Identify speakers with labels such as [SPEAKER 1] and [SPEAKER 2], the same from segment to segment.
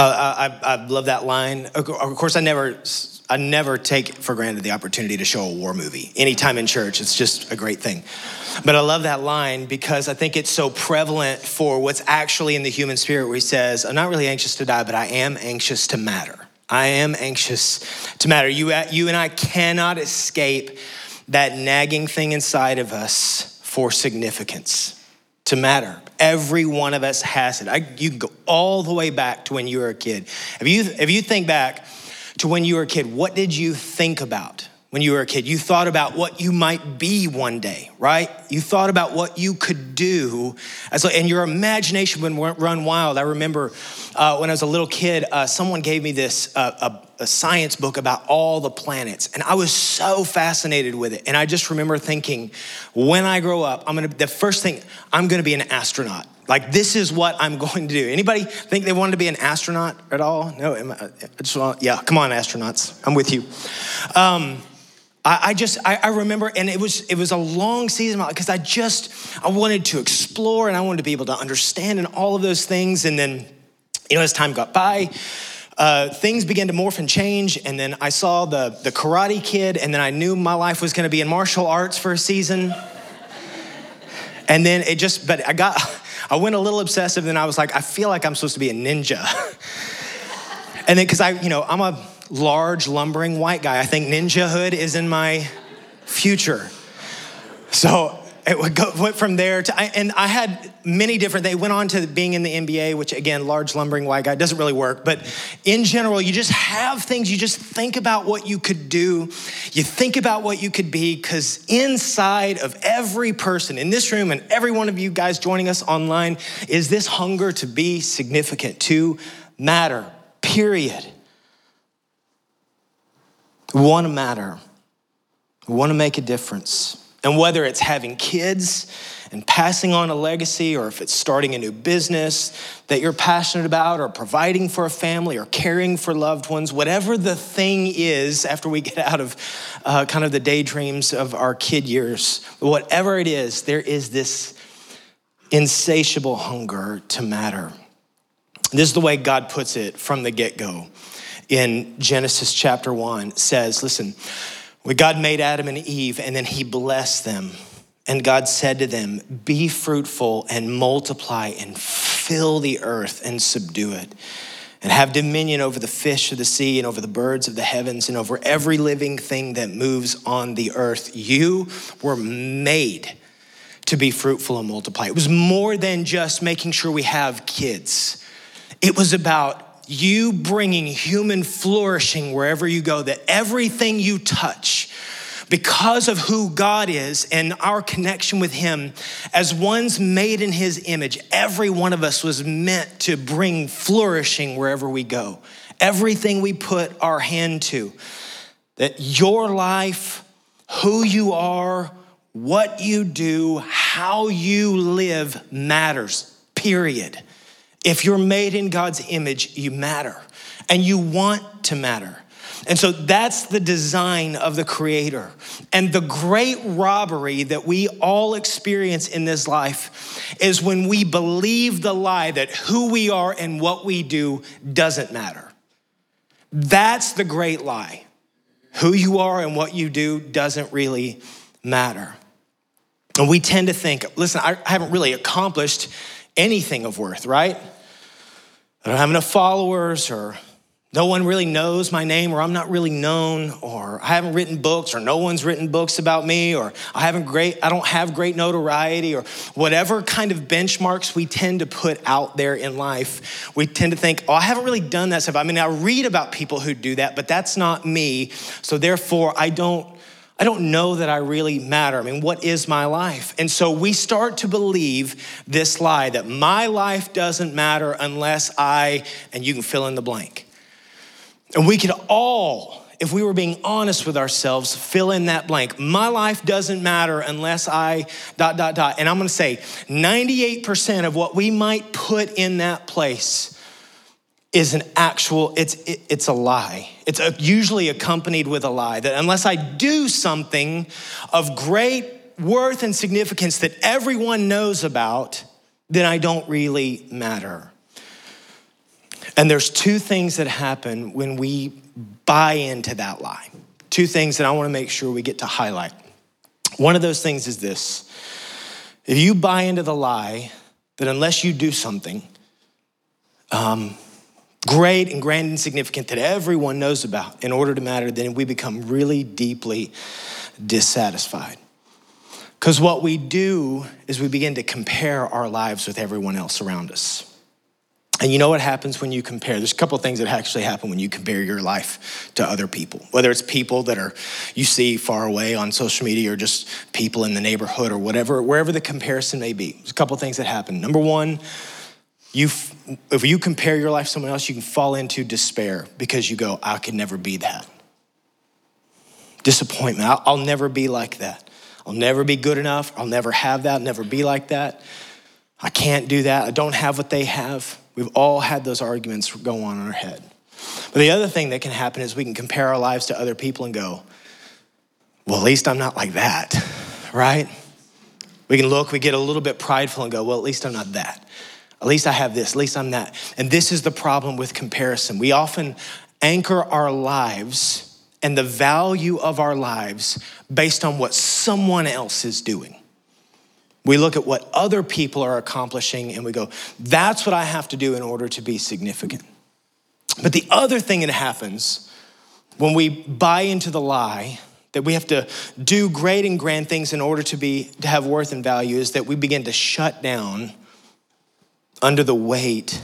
[SPEAKER 1] Uh, I, I love that line. Of course, I never, I never take for granted the opportunity to show a war movie. Anytime in church, it's just a great thing. But I love that line because I think it's so prevalent for what's actually in the human spirit where he says, I'm not really anxious to die, but I am anxious to matter. I am anxious to matter. You, you and I cannot escape that nagging thing inside of us for significance to matter. Every one of us has it. I, you can go all the way back to when you were a kid. If you, if you think back to when you were a kid, what did you think about? When you were a kid. You thought about what you might be one day, right? You thought about what you could do. As, and your imagination would run wild. I remember uh, when I was a little kid, uh, someone gave me this uh, a, a, science book about all the planets. And I was so fascinated with it. And I just remember thinking, when I grow up, I'm gonna, the first thing, I'm gonna be an astronaut. Like this is what I'm going to do. Anybody think they wanted to be an astronaut at all? No, I just want, yeah, come on, astronauts. I'm with you. Um, I, I just I, I, remember, and it was it was a long season because I just I wanted to explore and I wanted to be able to understand and all of those things. And then, you know, as time got by, uh, things began to morph and change. And then I saw the the Karate Kid, and then I knew my life was going to be in martial arts for a season. and then it just, but I got I went a little obsessive. And I was like, I feel like I'm supposed to be a ninja. and then because I, you know, I'm a large, lumbering white guy. I think ninja hood is in my future. So it would go, went from there to, and I had many different, they went on to being in the NBA, which again, large, lumbering white guy, doesn't really work. But in general, you just have things, you just think about what you could do. You think about what you could be, because inside of every person in this room and every one of you guys joining us online is this hunger to be significant, to matter, period. We want to matter. We want to make a difference. And whether it's having kids and passing on a legacy, or if it's starting a new business that you're passionate about, or providing for a family, or caring for loved ones, whatever the thing is after we get out of uh, kind of the daydreams of our kid years, whatever it is, there is this insatiable hunger to matter. This is the way God puts it from the get go in Genesis chapter 1 says, listen, God made Adam and Eve and then he blessed them, and God said to them, Be fruitful and multiply and fill the earth and subdue it, and have dominion over the fish of the sea and over the birds of the heavens and over every living thing that moves on the earth. You were made to be fruitful and multiply. It was more than just making sure we have kids, it was about you bringing human flourishing wherever you go, that everything you touch, because of who God is and our connection with Him, as ones made in His image, every one of us was meant to bring flourishing wherever we go. Everything we put our hand to, that your life, who you are, what you do, how you live matters, period. If you're made in God's image, you matter and you want to matter. And so that's the design of the Creator. And the great robbery that we all experience in this life is when we believe the lie that who we are and what we do doesn't matter. That's the great lie. Who you are and what you do doesn't really matter. And we tend to think, listen, I haven't really accomplished anything of worth, right? I don't have enough followers, or no one really knows my name, or I'm not really known, or I haven't written books, or no one's written books about me, or I haven't great, I don't have great notoriety, or whatever kind of benchmarks we tend to put out there in life, we tend to think, oh, I haven't really done that stuff. I mean, I read about people who do that, but that's not me. So therefore, I don't I don't know that I really matter. I mean, what is my life? And so we start to believe this lie that my life doesn't matter unless I, and you can fill in the blank. And we could all, if we were being honest with ourselves, fill in that blank. My life doesn't matter unless I, dot, dot, dot. And I'm gonna say 98% of what we might put in that place is an actual it's it, it's a lie it's usually accompanied with a lie that unless i do something of great worth and significance that everyone knows about then i don't really matter And there's two things that happen when we buy into that lie. Two things that I want to make sure we get to highlight. One of those things is this if you buy into the lie that unless you do something um, great and grand and significant that everyone knows about in order to matter, then we become really deeply dissatisfied. Because what we do is we begin to compare our lives with everyone else around us. And you know what happens when you compare? There's a couple things that actually happen when you compare your life to other people. Whether it's people that are you see far away on social media or just people in the neighborhood or whatever, wherever the comparison may be. There's a couple things that happen. Number one, you if you compare your life to someone else, you can fall into despair because you go, I could never be that. Disappointment. I'll, I'll never be like that. I'll never be good enough. I'll never have that, never be like that. I can't do that. I don't have what they have. We've all had those arguments go on in our head. But the other thing that can happen is we can compare our lives to other people and go, well, at least I'm not like that, right? We can look, we get a little bit prideful and go, well, at least I'm not that. At least I have this, at least I'm that. And this is the problem with comparison. We often anchor our lives and the value of our lives based on what someone else is doing. We look at what other people are accomplishing and we go, that's what I have to do in order to be significant. But the other thing that happens when we buy into the lie that we have to do great and grand things in order to be to have worth and value is that we begin to shut down under the weight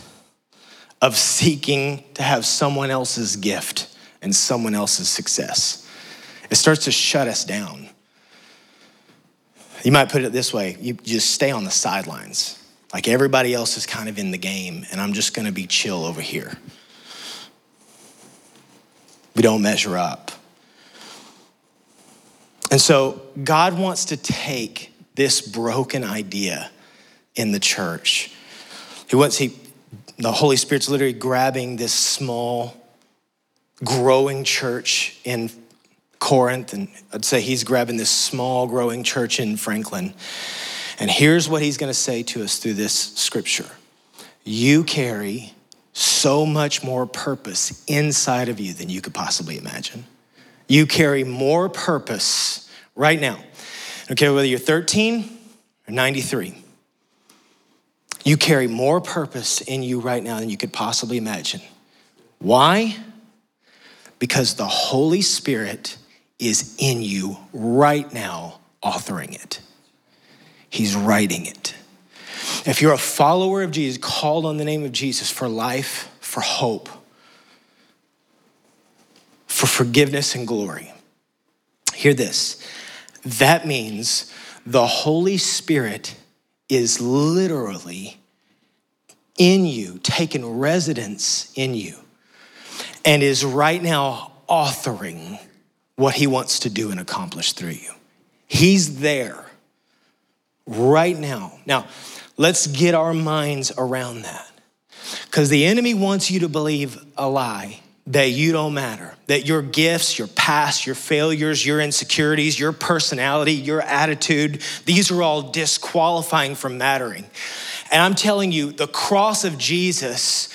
[SPEAKER 1] of seeking to have someone else's gift and someone else's success. It starts to shut us down. You might put it this way you just stay on the sidelines. Like everybody else is kind of in the game, and I'm just gonna be chill over here. We don't measure up. And so God wants to take this broken idea in the church. He wants, he, the Holy Spirit's literally grabbing this small, growing church in Corinth, and I'd say he's grabbing this small growing church in Franklin. And here's what he's going to say to us through this scripture You carry so much more purpose inside of you than you could possibly imagine. You carry more purpose right now. Okay, whether you're 13 or 93, you carry more purpose in you right now than you could possibly imagine. Why? Because the Holy Spirit is in you right now, authoring it. He's writing it. If you're a follower of Jesus, called on the name of Jesus for life, for hope, for forgiveness and glory, hear this. That means the Holy Spirit is literally in you, taking residence in you, and is right now authoring what he wants to do and accomplish through you. He's there right now. Now, let's get our minds around that. Because the enemy wants you to believe a lie that you don't matter, that your gifts, your past, your failures, your insecurities, your personality, your attitude, these are all disqualifying from mattering. And I'm telling you, the cross of Jesus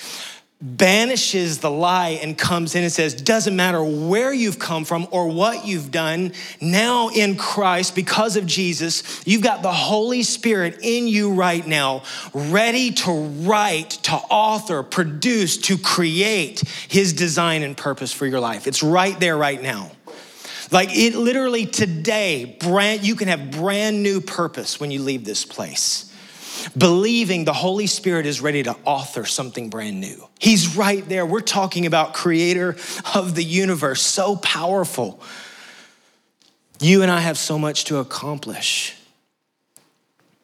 [SPEAKER 1] banishes the lie and comes in and says, doesn't matter where you've come from or what you've done, now in Christ, because of Jesus, you've got the Holy Spirit in you right now, ready to write, to author, produce, to create his design and purpose for your life. It's right there right now. Like it literally today, brand, you can have brand new purpose when you leave this place believing the Holy Spirit is ready to author something brand new. He's right there. We're talking about creator of the universe, so powerful. You and I have so much to accomplish.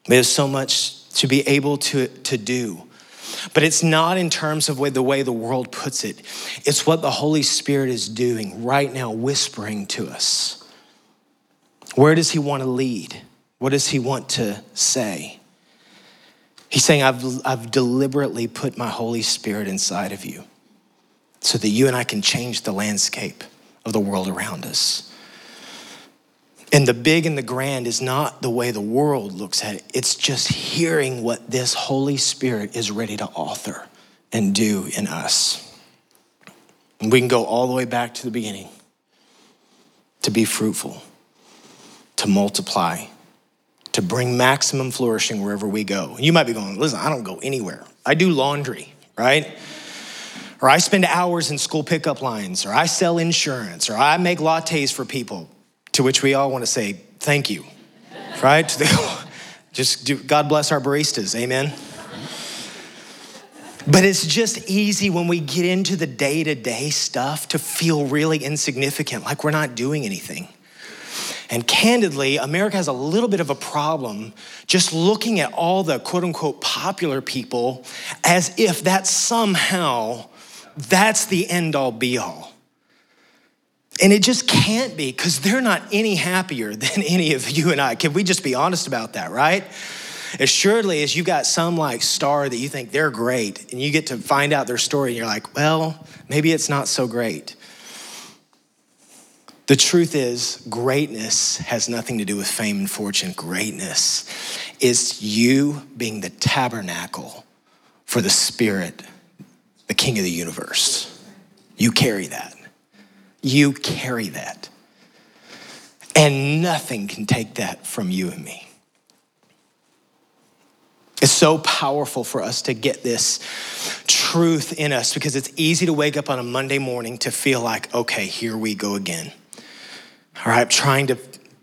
[SPEAKER 1] There's so much to be able to, to do. But it's not in terms of the way the world puts it. It's what the Holy Spirit is doing right now, whispering to us. Where does He want to lead? What does He want to say? He's saying, I've, I've deliberately put my Holy Spirit inside of you so that you and I can change the landscape of the world around us. And the big and the grand is not the way the world looks at it, it's just hearing what this Holy Spirit is ready to author and do in us. And we can go all the way back to the beginning to be fruitful, to multiply, to bring maximum flourishing wherever we go. And you might be going, listen, I don't go anywhere. I do laundry, right? Or I spend hours in school pickup lines, or I sell insurance, or I make lattes for people, to which we all want to say, thank you, right? Just do, God bless our baristas, amen? But it's just easy when we get into the day to day stuff to feel really insignificant, like we're not doing anything. And candidly, America has a little bit of a problem just looking at all the quote unquote popular people as if that somehow that's the end all be all. And it just can't be because they're not any happier than any of you and I. Can we just be honest about that, right? As surely as you got some like star that you think they're great and you get to find out their story and you're like, well, maybe it's not so great. The truth is, greatness has nothing to do with fame and fortune. Greatness is you being the tabernacle for the Spirit, the King of the universe. You carry that. You carry that. And nothing can take that from you and me. It's so powerful for us to get this truth in us because it's easy to wake up on a Monday morning to feel like, okay, here we go again. All right, trying to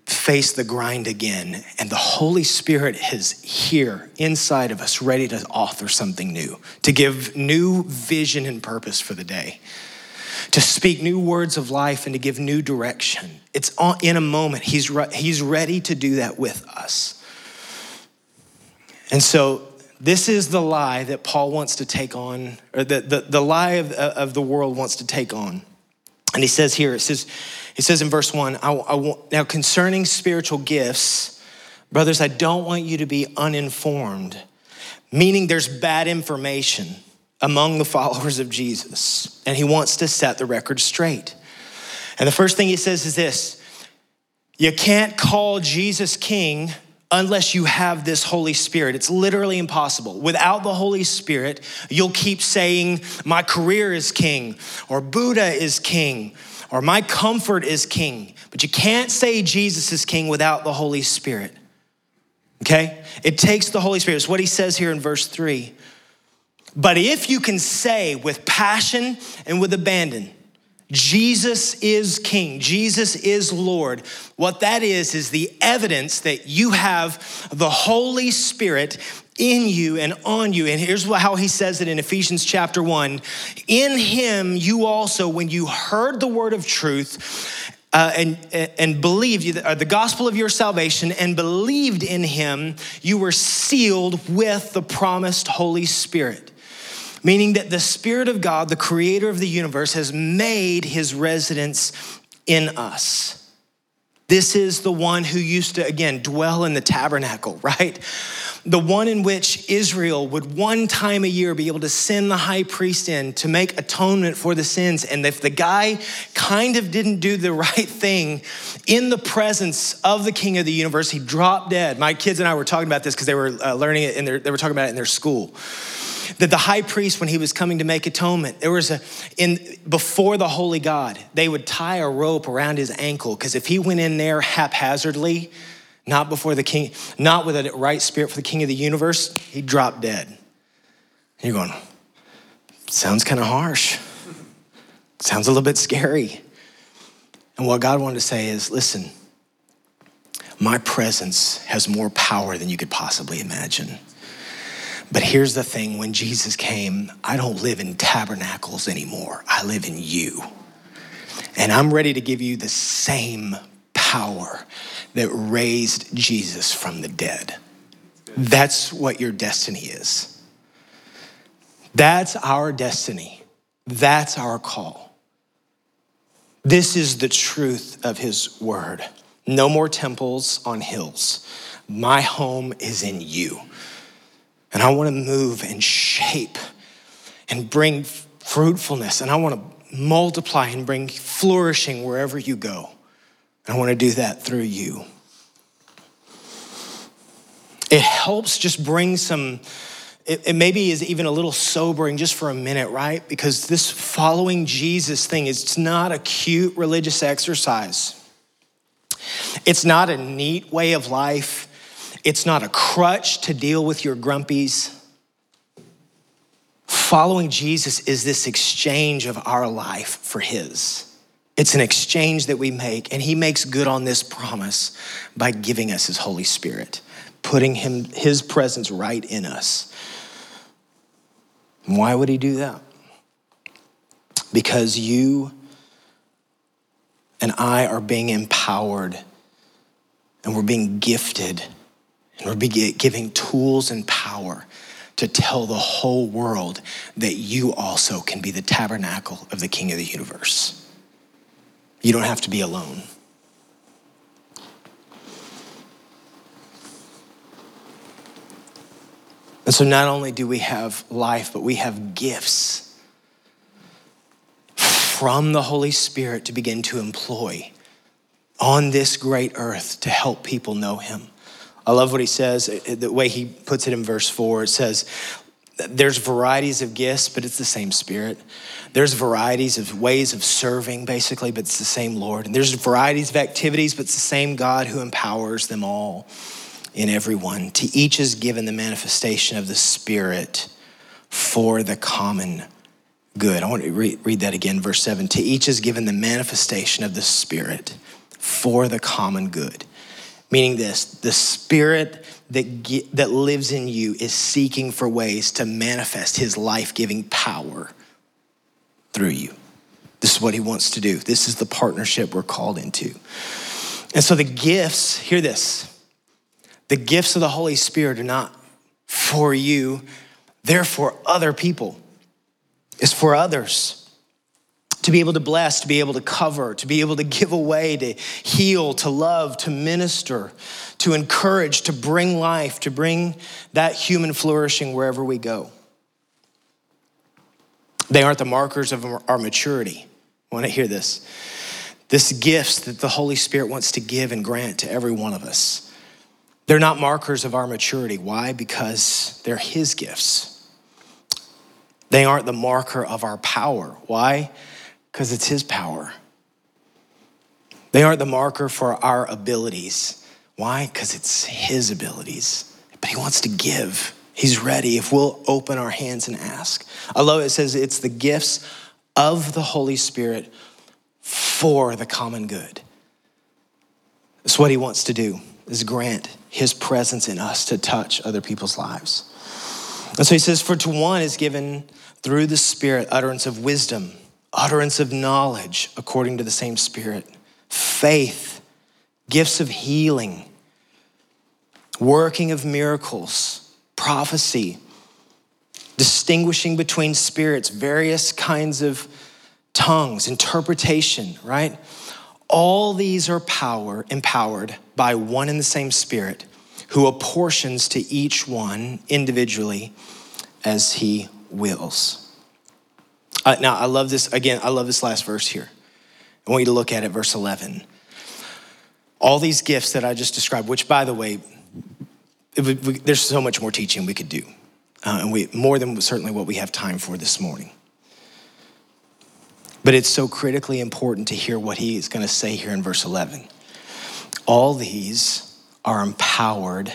[SPEAKER 1] face the grind again. And the Holy Spirit is here inside of us, ready to author something new, to give new vision and purpose for the day, to speak new words of life and to give new direction. It's in a moment. He's, re- he's ready to do that with us. And so this is the lie that Paul wants to take on, or the, the, the lie of, of the world wants to take on. And he says here, it says, he says in verse one, I, I now concerning spiritual gifts, brothers, I don't want you to be uninformed, meaning there's bad information among the followers of Jesus. And he wants to set the record straight. And the first thing he says is this you can't call Jesus king unless you have this Holy Spirit. It's literally impossible. Without the Holy Spirit, you'll keep saying, My career is king, or Buddha is king, or my comfort is king. But you can't say Jesus is king without the Holy Spirit. Okay? It takes the Holy Spirit. It's what he says here in verse 3. But if you can say with passion and with abandon, Jesus is King. Jesus is Lord. What that is, is the evidence that you have the Holy Spirit in you and on you. And here's how he says it in Ephesians chapter 1 In him, you also, when you heard the word of truth, uh, and, and believed uh, the gospel of your salvation and believed in him, you were sealed with the promised Holy Spirit meaning that the Spirit of God, the creator of the universe, has made his residence in us. This is the one who used to, again, dwell in the tabernacle, right? The one in which Israel would one time a year be able to send the high priest in to make atonement for the sins. And if the guy kind of didn't do the right thing in the presence of the king of the universe, he dropped dead. My kids and I were talking about this because they were uh, learning it and they were talking about it in their school that the high priest, when he was coming to make atonement, there was a, in, before the holy God, they would tie a rope around his ankle because if he went in there haphazardly, not before the king, not with a right spirit for the king of the universe, he'd drop dead. And you're going, sounds kind of harsh. Sounds a little bit scary. And what God wanted to say is listen, my presence has more power than you could possibly imagine. But here's the thing when Jesus came, I don't live in tabernacles anymore, I live in you. And I'm ready to give you the same power that raised Jesus from the dead. That's what your destiny is. That's our destiny. That's our call. This is the truth of his word. No more temples on hills. My home is in you. And I want to move and shape and bring fruitfulness. And I want to multiply and bring flourishing wherever you go. And I want to do that through you. It helps just bring some it, it maybe is even a little sobering just for a minute, right? Because this following Jesus thing is not a cute religious exercise. It's not a neat way of life. It's not a crutch to deal with your grumpies. Following Jesus is this exchange of our life for His. It's an exchange that we make, and He makes good on this promise by giving us His Holy Spirit, putting him, His presence right in us. why would He do that? Because you and I are being empowered and we're being gifted and we're giving tools and power to tell the whole world that you also can be the tabernacle of the King of the universe. You don't have to be alone. And so, not only do we have life, but we have gifts from the Holy Spirit to begin to employ on this great earth to help people know Him. I love what he says, the way he puts it in verse four. It says, there's varieties of gifts, but it's the same Spirit. There's varieties of ways of serving, basically, but it's the same Lord. And there's varieties of activities, but it's the same God who empowers them all in everyone. To each is given the manifestation of the Spirit for the common good. I want to read, read that again, verse 7. To each is given the manifestation of the Spirit for the common good. Meaning this, the Spirit that, that lives in you is seeking for ways to manifest his life giving power through you. This is what he wants to do. This is the partnership we're called into. And so the gifts, hear this the gifts of the Holy Spirit are not for you, they're for other people, it's for others to be able to bless, to be able to cover, to be able to give away, to heal, to love, to minister, to encourage, to bring life, to bring that human flourishing wherever we go. They aren't the markers of our maturity. I want to hear this. This gifts that the Holy Spirit wants to give and grant to every one of us. They're not markers of our maturity. Why? Because they're His gifts. They aren't the marker of our power. Why? Because it's His power. They aren't the marker for our abilities. Why? Because it's His abilities. But He wants to give. He's ready if we'll open our hands and ask. I love it. It says it's the gifts of the Holy Spirit for the common good. That's what He wants to do, is grant His presence in us to touch other people's lives. And so He says, For to one is given through the Spirit utterance of wisdom utterance of knowledge according to the same Spirit, faith, gifts of healing, working of miracles, prophecy, distinguishing between spirits, various kinds of tongues, interpretation, right? All these are power empowered by one and the same Spirit who apportions to each one individually as he wills. Uh, now, I love this, again, I love this last verse here. I want you to look at it, verse 11. All these gifts that I just described, which, by the way, we, there's so much more teaching we could do, uh, and we, more than certainly what we have time for this morning. But it's so critically important to hear what he is going to say here in verse 11. All these are empowered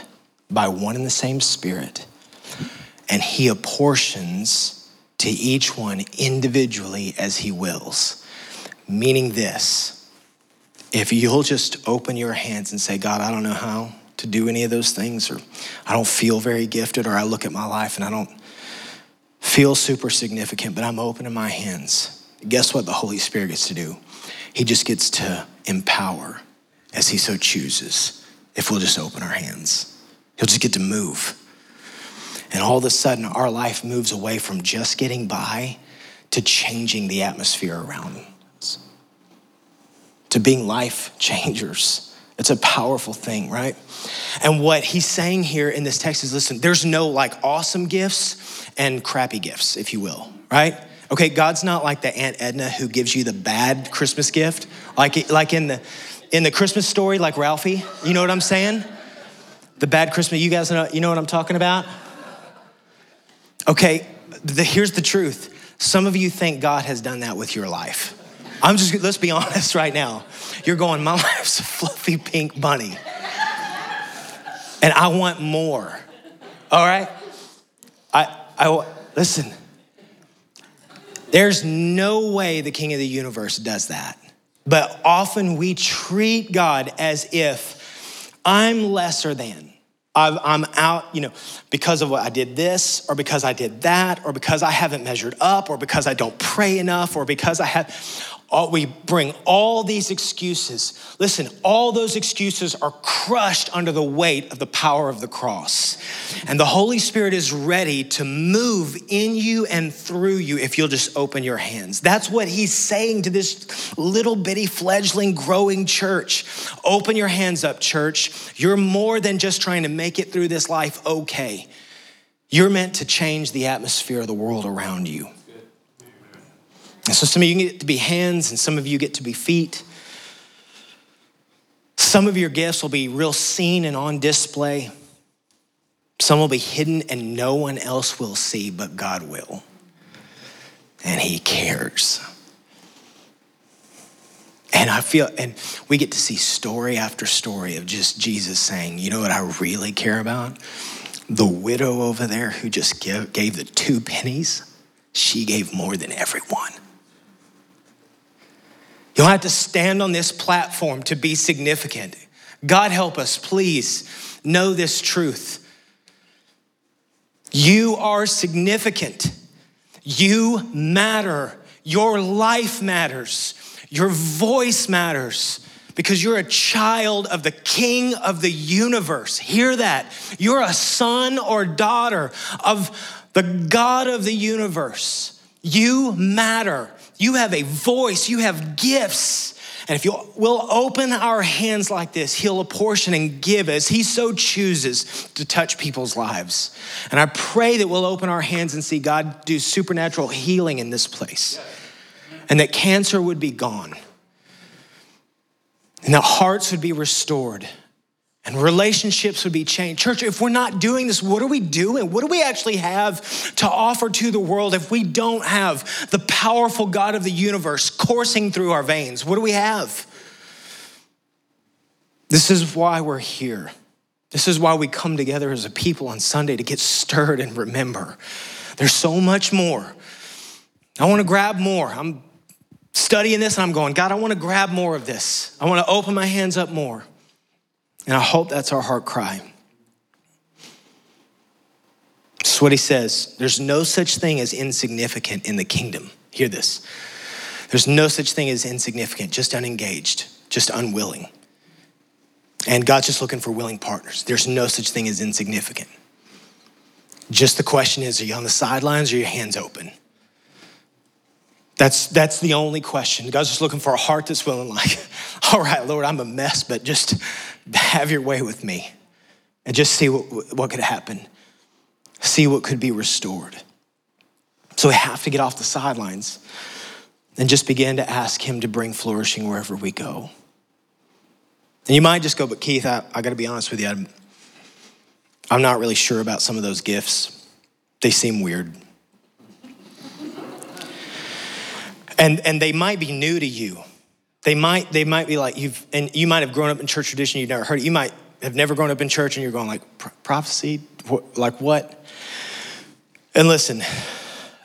[SPEAKER 1] by one and the same Spirit, and he apportions to each one individually as he wills. Meaning this if you'll just open your hands and say, God, I don't know how to do any of those things, or I don't feel very gifted, or I look at my life and I don't feel super significant, but I'm opening my hands. Guess what the Holy Spirit gets to do? He just gets to empower as he so chooses if we'll just open our hands. He'll just get to move. And all of a sudden, our life moves away from just getting by to changing the atmosphere around us, to being life changers. It's a powerful thing, right? And what he's saying here in this text is listen, there's no like awesome gifts and crappy gifts, if you will, right? Okay, God's not like the Aunt Edna who gives you the bad Christmas gift, like, like in, the, in the Christmas story, like Ralphie. You know what I'm saying? The bad Christmas, you guys know, you know what I'm talking about? Okay, the, here's the truth. Some of you think God has done that with your life. I'm just, let's be honest right now. You're going, my life's a fluffy pink bunny. And I want more. All right? I, I, listen, there's no way the king of the universe does that. But often we treat God as if I'm lesser than. I'm out, you know, because of what I did this, or because I did that, or because I haven't measured up, or because I don't pray enough, or because I have all, we bring all these excuses. Listen, all those excuses are crushed under the weight of the power of the cross. And the Holy Spirit is ready to move in you and through you if you'll just open your hands. That's what he's saying to this little bitty fledgling growing church. Open your hands up, church. You're more than just trying to make it through this life okay. You're meant to change the atmosphere of the world around you. And so some of you get to be hands and some of you get to be feet. Some of your gifts will be real seen and on display. Some will be hidden and no one else will see, but God will. And He cares. And I feel, and we get to see story after story of just Jesus saying, you know what I really care about? The widow over there who just gave, gave the two pennies, she gave more than everyone. You don't have to stand on this platform to be significant. God help us, please know this truth. You are significant. You matter. Your life matters. Your voice matters because you're a child of the King of the universe. Hear that. You're a son or daughter of the God of the universe. You matter. You have a voice, you have gifts. And if will open our hands like this, He'll apportion and give as He so chooses to touch people's lives. And I pray that we'll open our hands and see God do supernatural healing in this place, and that cancer would be gone, and that hearts would be restored and relationships would be changed. Church, if we're not doing this, what are we doing? What do we actually have to offer to the world if we don't have the powerful God of the universe coursing through our veins? What do we have? This is why we're here. This is why we come together as a people on Sunday to get stirred and remember. There's so much more. I want to grab more. I'm studying this and I'm going, God, I want to grab more of this. I want to open my hands up more. And I hope that's our heart cry. That's what he says. There's no such thing as insignificant in the kingdom. Hear this. There's no such thing as insignificant, just unengaged, just unwilling. And God's just looking for willing partners. There's no such thing as insignificant. Just the question is are you on the sidelines or are your hands open? That's, that's the only question. God's just looking for a heart that's willing, like, all right, Lord, I'm a mess, but just have your way with me and just see what, what could happen, see what could be restored. So we have to get off the sidelines and just begin to ask Him to bring flourishing wherever we go. And you might just go, but Keith, I, I got to be honest with you, I'm, I'm not really sure about some of those gifts. They seem weird. And, and they might be new to you. They might, they might be like you've, and you might have grown up in church tradition, you've never heard it. You might have never grown up in church and you're going like, prophecy? Like what? And listen,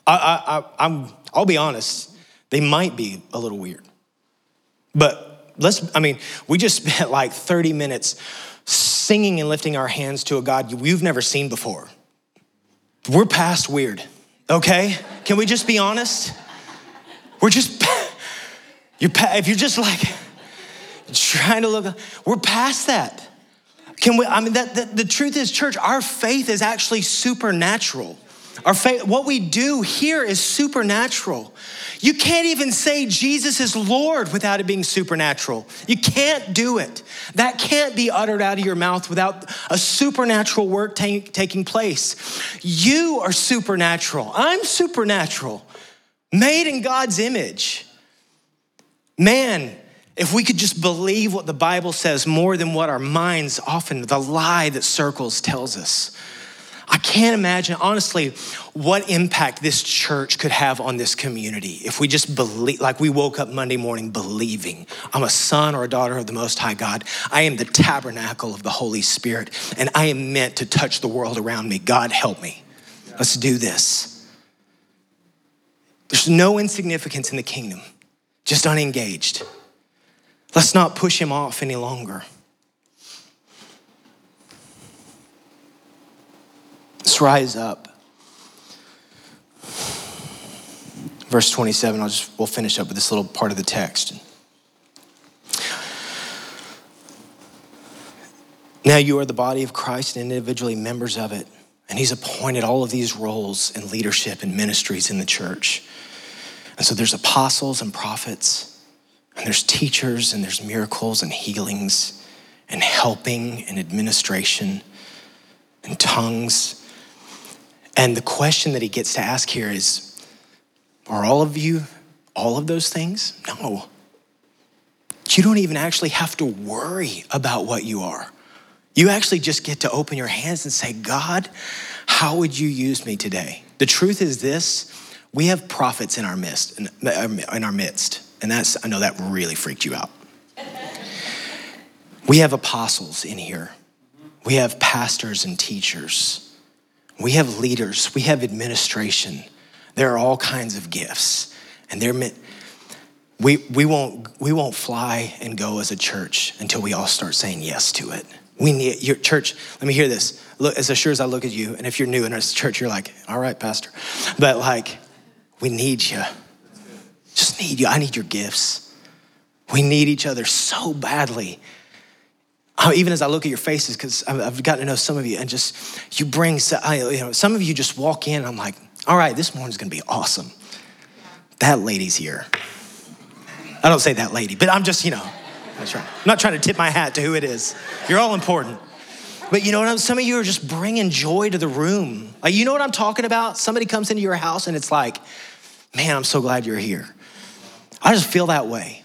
[SPEAKER 1] I, I, I'm, I'll be honest, they might be a little weird. But let's, I mean, we just spent like 30 minutes singing and lifting our hands to a God we've never seen before. We're past weird, okay? Can we just be honest? We're just you're, if you're just like trying to look, we're past that. Can we, I mean, that, that, the truth is, church, our faith is actually supernatural. Our faith, what we do here is supernatural. You can't even say Jesus is Lord without it being supernatural. You can't do it. That can't be uttered out of your mouth without a supernatural work taking place. You are supernatural. I'm supernatural, made in God's image. Man, if we could just believe what the Bible says more than what our minds often, the lie that circles tells us. I can't imagine, honestly, what impact this church could have on this community if we just believe, like we woke up Monday morning believing I'm a son or a daughter of the Most High God. I am the tabernacle of the Holy Spirit, and I am meant to touch the world around me. God, help me. Let's do this. There's no insignificance in the kingdom, just unengaged. Let's not push him off any longer. Let's rise up. Verse 27, I'll just we'll finish up with this little part of the text. Now you are the body of Christ and individually members of it. And he's appointed all of these roles in leadership and ministries in the church. And so there's apostles and prophets, and there's teachers, and there's miracles and healings, and helping and administration, and tongues. And the question that he gets to ask here is Are all of you all of those things? No. You don't even actually have to worry about what you are. You actually just get to open your hands and say, God, how would you use me today? The truth is this we have prophets in our midst, in our midst, and that's, I know that really freaked you out. We have apostles in here. We have pastors and teachers. We have leaders. We have administration. There are all kinds of gifts, and they're meant. We, we, won't, we won't fly and go as a church until we all start saying yes to it. We need your church. Let me hear this. Look, as sure as I look at you, and if you're new in this church, you're like, all right, Pastor. But like, we need you. Just need you. I need your gifts. We need each other so badly. Even as I look at your faces, because I've gotten to know some of you, and just you bring, you know, some of you just walk in. I'm like, all right, this morning's gonna be awesome. That lady's here. I don't say that lady, but I'm just, you know, that's right. I'm not trying to tip my hat to who it is. You're all important. But you know what? Some of you are just bringing joy to the room. Like, you know what I'm talking about? Somebody comes into your house and it's like, man, I'm so glad you're here. I just feel that way.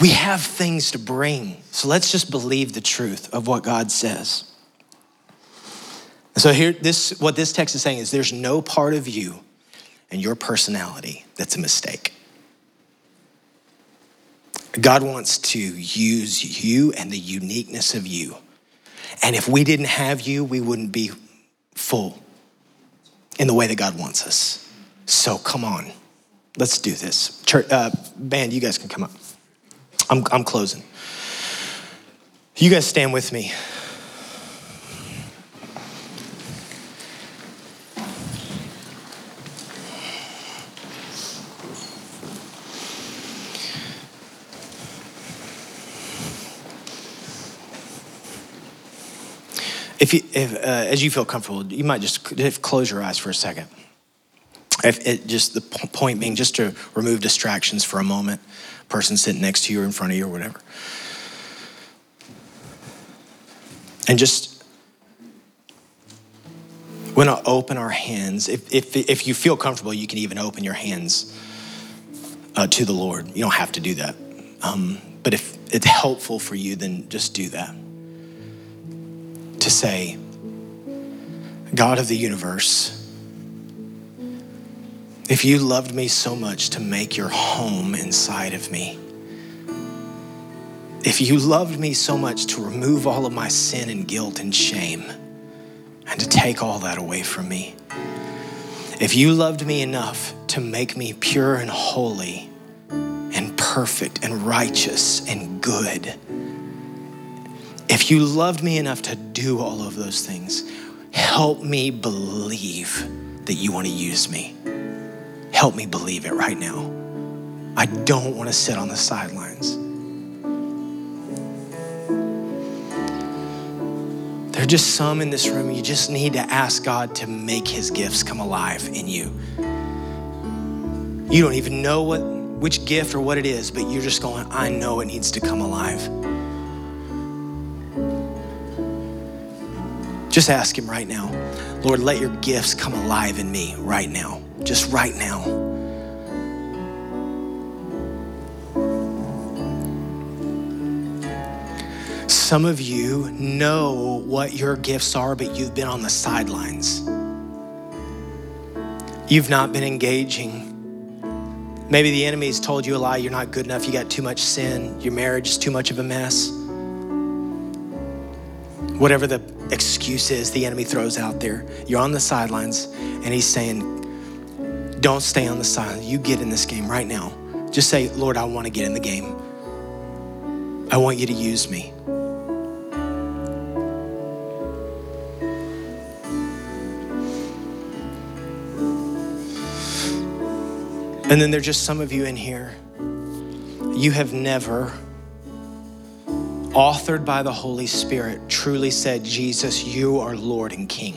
[SPEAKER 1] We have things to bring. So let's just believe the truth of what God says. So here this what this text is saying is there's no part of you and your personality that's a mistake. God wants to use you and the uniqueness of you. And if we didn't have you, we wouldn't be full in the way that God wants us. So come on, let's do this. Church, uh, band, you guys can come up. I'm, I'm closing. You guys stand with me. If you, if, uh, as you feel comfortable, you might just close your eyes for a second. If it, just the point being just to remove distractions for a moment, person sitting next to you or in front of you or whatever. And just want to open our hands. If, if, if you feel comfortable, you can even open your hands uh, to the Lord. You don't have to do that. Um, but if it's helpful for you, then just do that to say, God of the universe, if you loved me so much to make your home inside of me, if you loved me so much to remove all of my sin and guilt and shame and to take all that away from me, if you loved me enough to make me pure and holy and perfect and righteous and good, if you loved me enough to do all of those things, help me believe that you want to use me. Help me believe it right now. I don't want to sit on the sidelines. There are just some in this room, you just need to ask God to make his gifts come alive in you. You don't even know what which gift or what it is, but you're just going, I know it needs to come alive. Just ask Him right now, Lord, let your gifts come alive in me right now, just right now. Some of you know what your gifts are, but you've been on the sidelines. You've not been engaging. Maybe the enemy has told you a lie, you're not good enough, you got too much sin, your marriage is too much of a mess. Whatever the excuse is the enemy throws out there, you're on the sidelines, and he's saying, Don't stay on the sidelines. You get in this game right now. Just say, Lord, I want to get in the game. I want you to use me. And then there's just some of you in here, you have never, authored by the Holy Spirit, truly said, Jesus, you are Lord and King.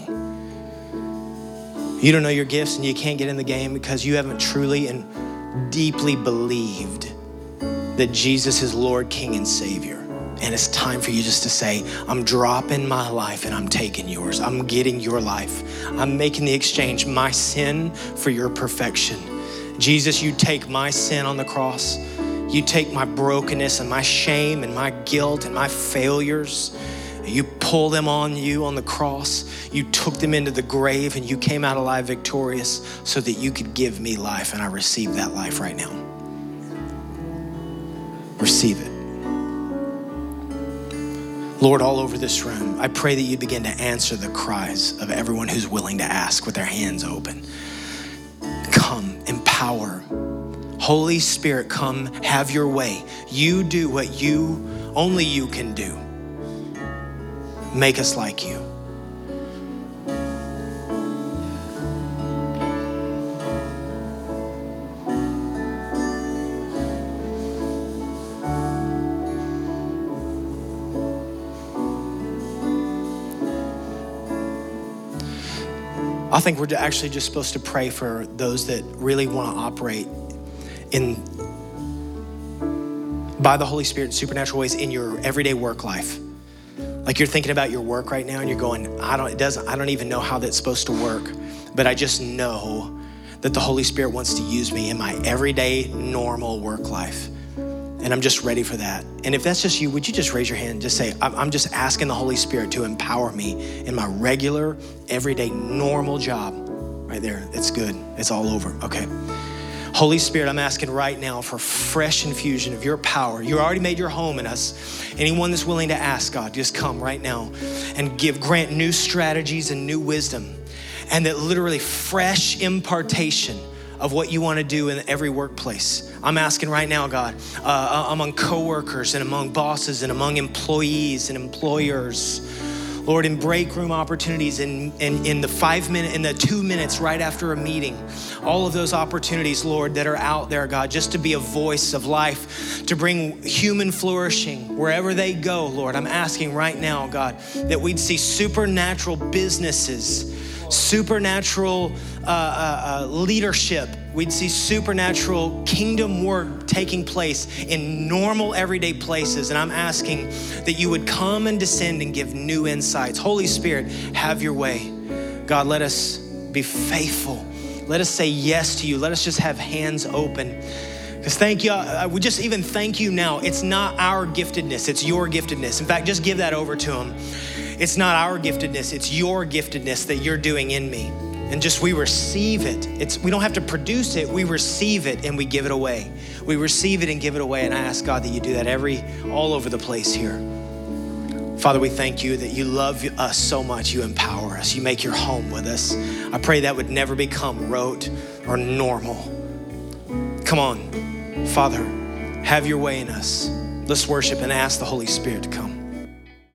[SPEAKER 1] You don't know your gifts and you can't get in the game because you haven't truly and deeply believed that Jesus is Lord, King, and Savior. And it's time for you just to say, I'm dropping my life and I'm taking yours. I'm getting your life. I'm making the exchange, my sin for your perfection. Jesus, you take my sin on the cross. You take my brokenness and my shame and my guilt and my failures. You pull them on you on the cross. You took them into the grave and you came out alive victorious so that you could give me life. And I receive that life right now. Receive it. Lord, all over this room, I pray that you begin to answer the cries of everyone who's willing to ask with their hands open. Come, empower. Holy Spirit, come, have your way. You do what you, only you can do. Make us like you. I think we're actually just supposed to pray for those that really want to operate in by the Holy Spirit in supernatural ways in your everyday work life. Like you're thinking about your work right now and you're going, I don't it doesn't I don't even know how that's supposed to work, but I just know that the Holy Spirit wants to use me in my everyday normal work life. And I'm just ready for that. And if that's just you, would you just raise your hand and just say, I'm just asking the Holy Spirit to empower me in my regular, everyday, normal job? Right there. It's good. It's all over. Okay. Holy Spirit, I'm asking right now for fresh infusion of your power. You already made your home in us. Anyone that's willing to ask, God, just come right now and give, grant new strategies and new wisdom. And that literally fresh impartation of what you want to do in every workplace. I'm asking right now, God, uh, uh, among coworkers and among bosses and among employees and employers. Lord, in break room opportunities, in, in, in the five minute, in the two minutes right after a meeting, all of those opportunities, Lord, that are out there, God, just to be a voice of life, to bring human flourishing wherever they go, Lord. I'm asking right now, God, that we'd see supernatural businesses supernatural uh, uh, uh, leadership. We'd see supernatural kingdom work taking place in normal, everyday places. And I'm asking that you would come and descend and give new insights. Holy Spirit, have your way. God, let us be faithful. Let us say yes to you. Let us just have hands open. Because thank you, uh, we just even thank you now. It's not our giftedness, it's your giftedness. In fact, just give that over to Him. It's not our giftedness, it's your giftedness that you're doing in me. And just we receive it. It's we don't have to produce it, we receive it and we give it away. We receive it and give it away. And I ask God that you do that every all over the place here. Father, we thank you that you love us so much. You empower us. You make your home with us. I pray that would never become rote or normal. Come on, Father, have your way in us. Let's worship and ask the Holy Spirit to come.